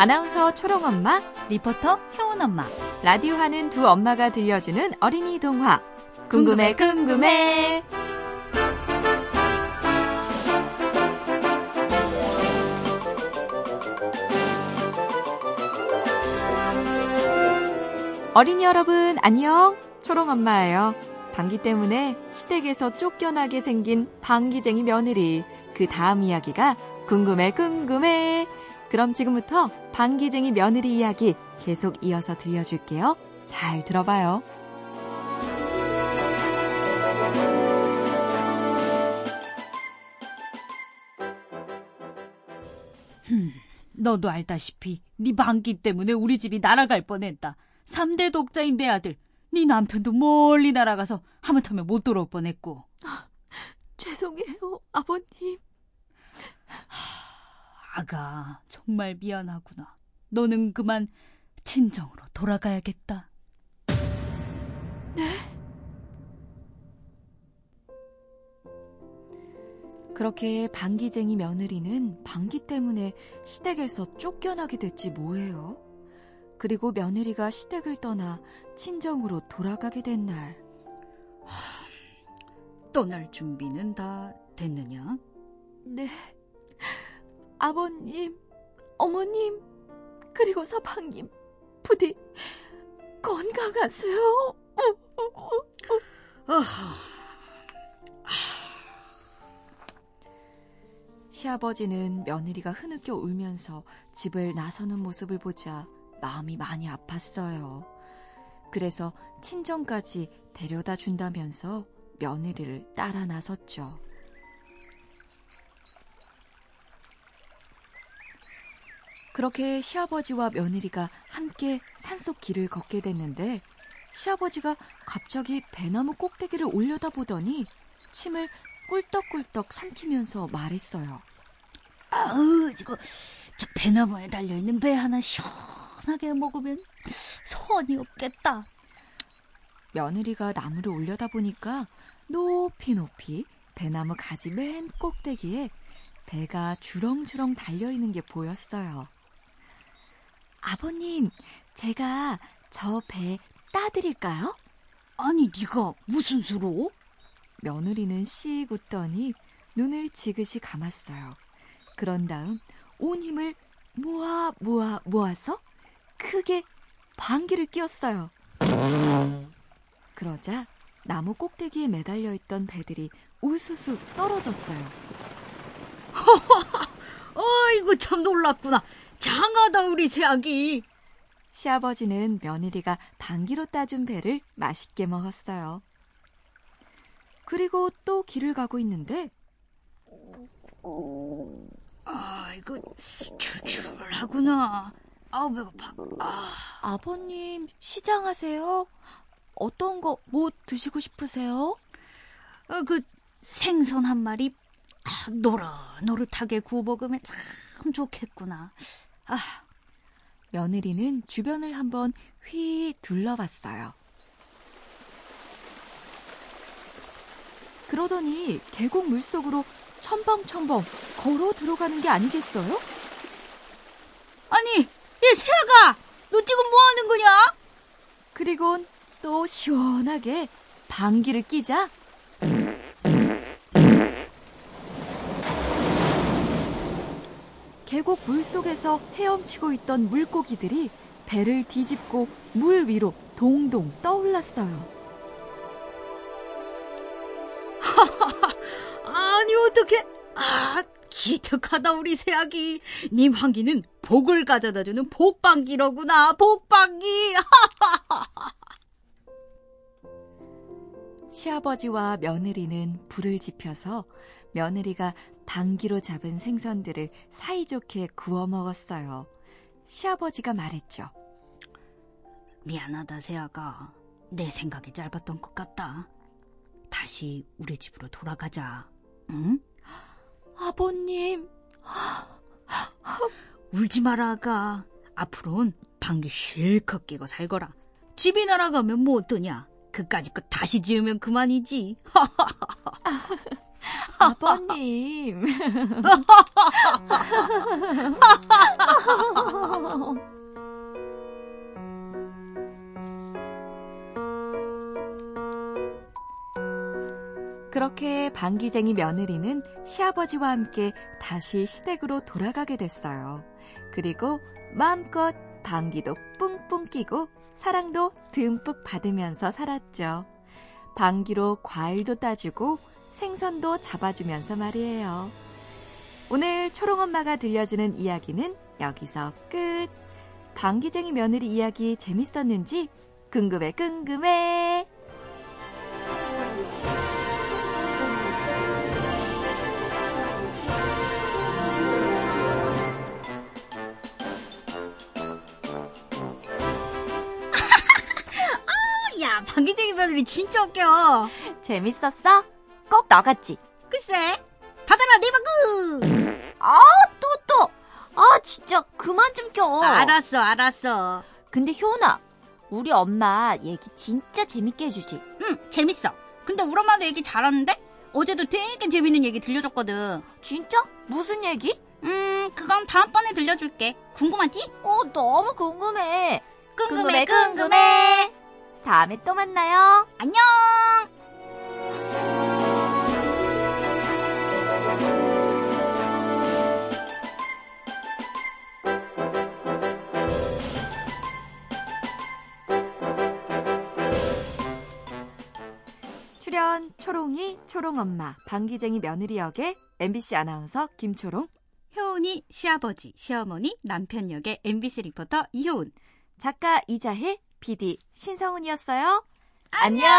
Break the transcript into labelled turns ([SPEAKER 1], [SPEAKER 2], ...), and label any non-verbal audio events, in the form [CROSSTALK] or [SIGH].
[SPEAKER 1] 아나운서 초롱엄마,
[SPEAKER 2] 리포터 효은엄마,
[SPEAKER 1] 라디오 하는 두 엄마가 들려주는 어린이 동화. 궁금해, 궁금해. 어린이 여러분, 안녕. 초롱엄마예요. 방귀 때문에 시댁에서 쫓겨나게 생긴 방귀쟁이 며느리. 그 다음 이야기가 궁금해, 궁금해. 그럼 지금부터 방귀쟁이 며느리 이야기 계속 이어서 들려줄게요. 잘 들어봐요.
[SPEAKER 2] 흠, 너도 알다시피 네 방귀 때문에 우리 집이 날아갈 뻔했다. 3대 독자인 내 아들, 네 남편도 멀리 날아가서 하마터면 못 돌아올 뻔했고.
[SPEAKER 1] 아, 죄송해요, 아버님.
[SPEAKER 2] 아가, 정말 미안하구나. 너는 그만 친정으로 돌아가야겠다.
[SPEAKER 1] 네? 그렇게 방귀쟁이 며느리는 방귀 때문에 시댁에서 쫓겨나게 됐지 뭐예요. 그리고 며느리가 시댁을 떠나 친정으로 돌아가게 된 날.
[SPEAKER 2] 떠날 준비는 다 됐느냐?
[SPEAKER 1] 네. 아버님, 어머님, 그리고 서방님, 부디 건강하세요. 시아버지는 며느리가 흐느껴 울면서 집을 나서는 모습을 보자 마음이 많이 아팠어요. 그래서 친정까지 데려다 준다면서 며느리를 따라 나섰죠. 그렇게 시아버지와 며느리가 함께 산속 길을 걷게 됐는데 시아버지가 갑자기 배나무 꼭대기를 올려다보더니 침을 꿀떡꿀떡 삼키면서 말했어요.
[SPEAKER 2] 아으, 이거 저 배나무에 달려있는 배 하나 시원하게 먹으면 소원이 없겠다.
[SPEAKER 1] 며느리가 나무를 올려다보니까 높이 높이 배나무 가지 맨 꼭대기에 배가 주렁주렁 달려있는 게 보였어요. 아버님, 제가 저 배 따드릴까요?
[SPEAKER 2] 아니, 네가 무슨 수로?
[SPEAKER 1] 며느리는 씩 웃더니 눈을 지그시 감았어요. 그런 다음 온 힘을 모아 모아 모아서 크게 방귀를 뀌었어요. 그러자 나무 꼭대기에 매달려 있던 배들이 우수수 떨어졌어요. [LAUGHS]
[SPEAKER 2] 아이고 참 놀랐구나. 장하다 우리 새아기.
[SPEAKER 1] 시아버지는 며느리가 방귀로 따준 배를 맛있게 먹었어요. 그리고 또 길을 가고 있는데
[SPEAKER 2] 아이고 출출하구나. 아우 배고파. 아.
[SPEAKER 1] 아버님 시장하세요? 어떤 거 뭐 드시고 싶으세요?
[SPEAKER 2] 어, 그 생선 한 마리 아, 노릇노릇하게 구워 먹으면 참 좋겠구나. 아.
[SPEAKER 1] 며느리는 주변을 한번 휘 둘러봤어요. 그러더니 계곡 물속으로 첨벙첨벙 걸어 들어가는 게 아니겠어요?
[SPEAKER 2] 아니, 얘 새아가! 너 지금 뭐 하는 거냐?
[SPEAKER 1] 그리곤 또 시원하게 방귀를 끼자 계곡 물속에서 헤엄치고 있던 물고기들이 배를 뒤집고 물 위로 동동 떠올랐어요. [LAUGHS]
[SPEAKER 2] 아니 어떻게? 아 기특하다 우리 새아기. 님 환기는 복을 가져다주는 복방기로구나 복방기. [LAUGHS]
[SPEAKER 1] 시아버지와 며느리는 불을 지펴서 며느리가 방귀로 잡은 생선들을 사이좋게 구워 먹었어요. 시아버지가 말했죠.
[SPEAKER 2] 미안하다, 세아가. 내 생각이 짧았던 것 같다. 다시 우리 집으로 돌아가자. 응?
[SPEAKER 1] 아버님.
[SPEAKER 2] 울지 마라, 아가. 앞으로는 방귀 실컷 끼고 살거라. 집이 날아가면 뭐 어떠냐? 그까짓 거 다시 지으면 그만이지. [LAUGHS]
[SPEAKER 1] 아버님. 그렇게 방귀쟁이 며느리는 시아버지와 함께 다시 시댁으로 돌아가게 됐어요. 그리고 마음껏 방귀도 뿡뿡 끼고 사랑도 듬뿍 받으면서 살았죠. 방귀로 과일도 따주고 생선도 잡아주면서 말이에요. 오늘 초롱엄마가 들려주는 이야기는 여기서 끝. 방귀쟁이 며느리 이야기 재밌었는지 궁금해 궁금해. [LAUGHS]
[SPEAKER 2] 야, 방귀쟁이 며느리 진짜 웃겨.
[SPEAKER 1] 재밌었어? 꼭 너같지?
[SPEAKER 2] 글쎄, 받아라 내 방구.
[SPEAKER 3] 또, 또! 아, 진짜, 그만 좀 켜.
[SPEAKER 2] 알았어, 알았어.
[SPEAKER 3] 근데 효은아, 우리 엄마 얘기 진짜 재밌게 해주지.
[SPEAKER 2] 응, 재밌어. 근데 우리 엄마도 얘기 잘하는데? 어제도 되게 재밌는 얘기 들려줬거든.
[SPEAKER 3] 진짜? 무슨 얘기?
[SPEAKER 2] 음, 그건 다음번에 들려줄게. 궁금하지?
[SPEAKER 3] 어, 너무 궁금해.
[SPEAKER 2] 궁금해,
[SPEAKER 3] 궁금해.
[SPEAKER 1] 다음에 또 만나요.
[SPEAKER 2] 안녕!
[SPEAKER 1] 출연 초롱이 초롱엄마 방귀쟁이 며느리 역의 MBC 아나운서 김초롱
[SPEAKER 2] 효은이 시아버지, 시어머니, 남편 역의 MBC 리포터 이효은.
[SPEAKER 1] 작가 이자혜 PD 신성훈이었어요.
[SPEAKER 3] 안녕!